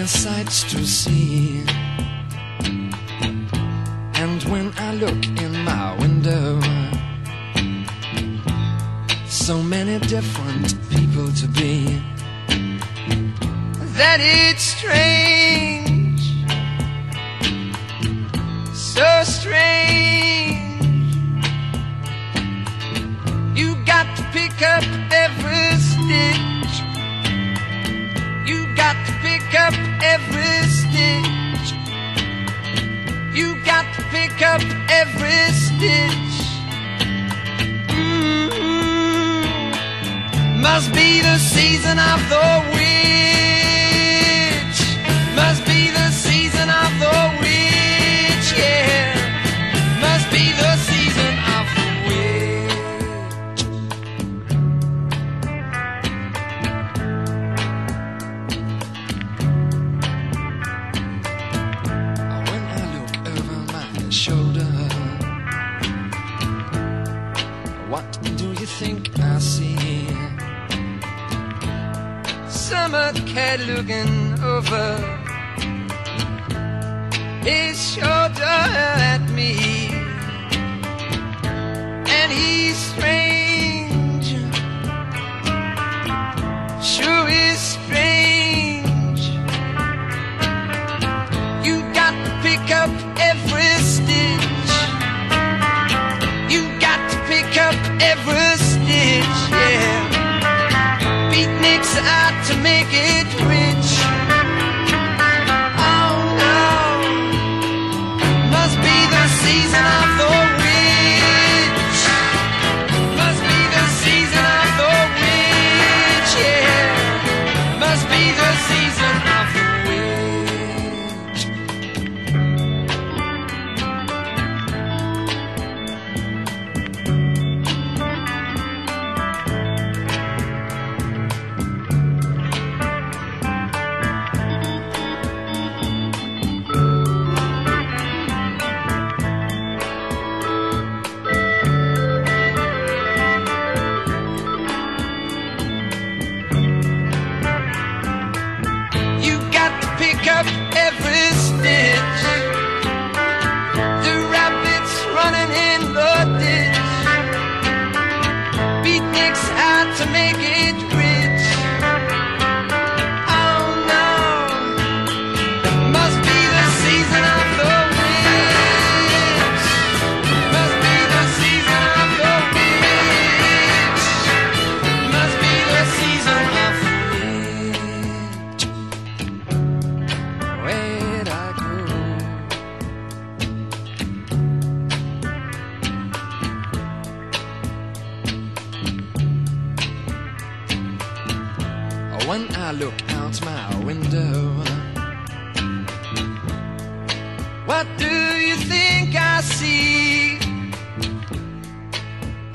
many sights to see. my window. What do you think I see?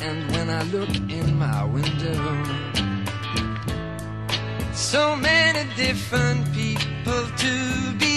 And when I look in my window, so many different people to be.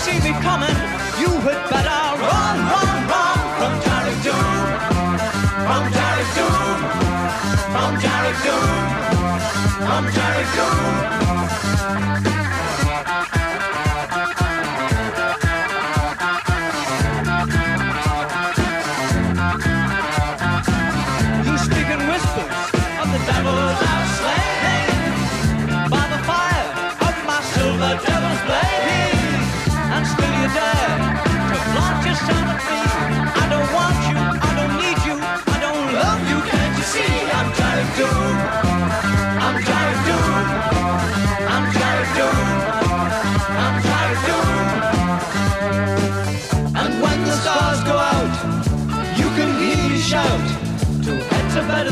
see me coming, you had better run, run, run from Derek Doom. From Derek Doom. From Derek Doom. From Derek Doom.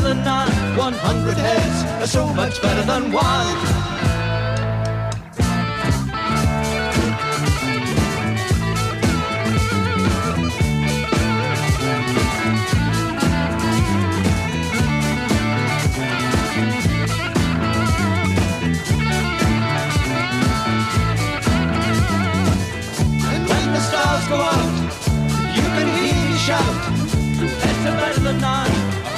than none. One hundred heads are so much better than one. go out. You can hear me shout. Better, better than none.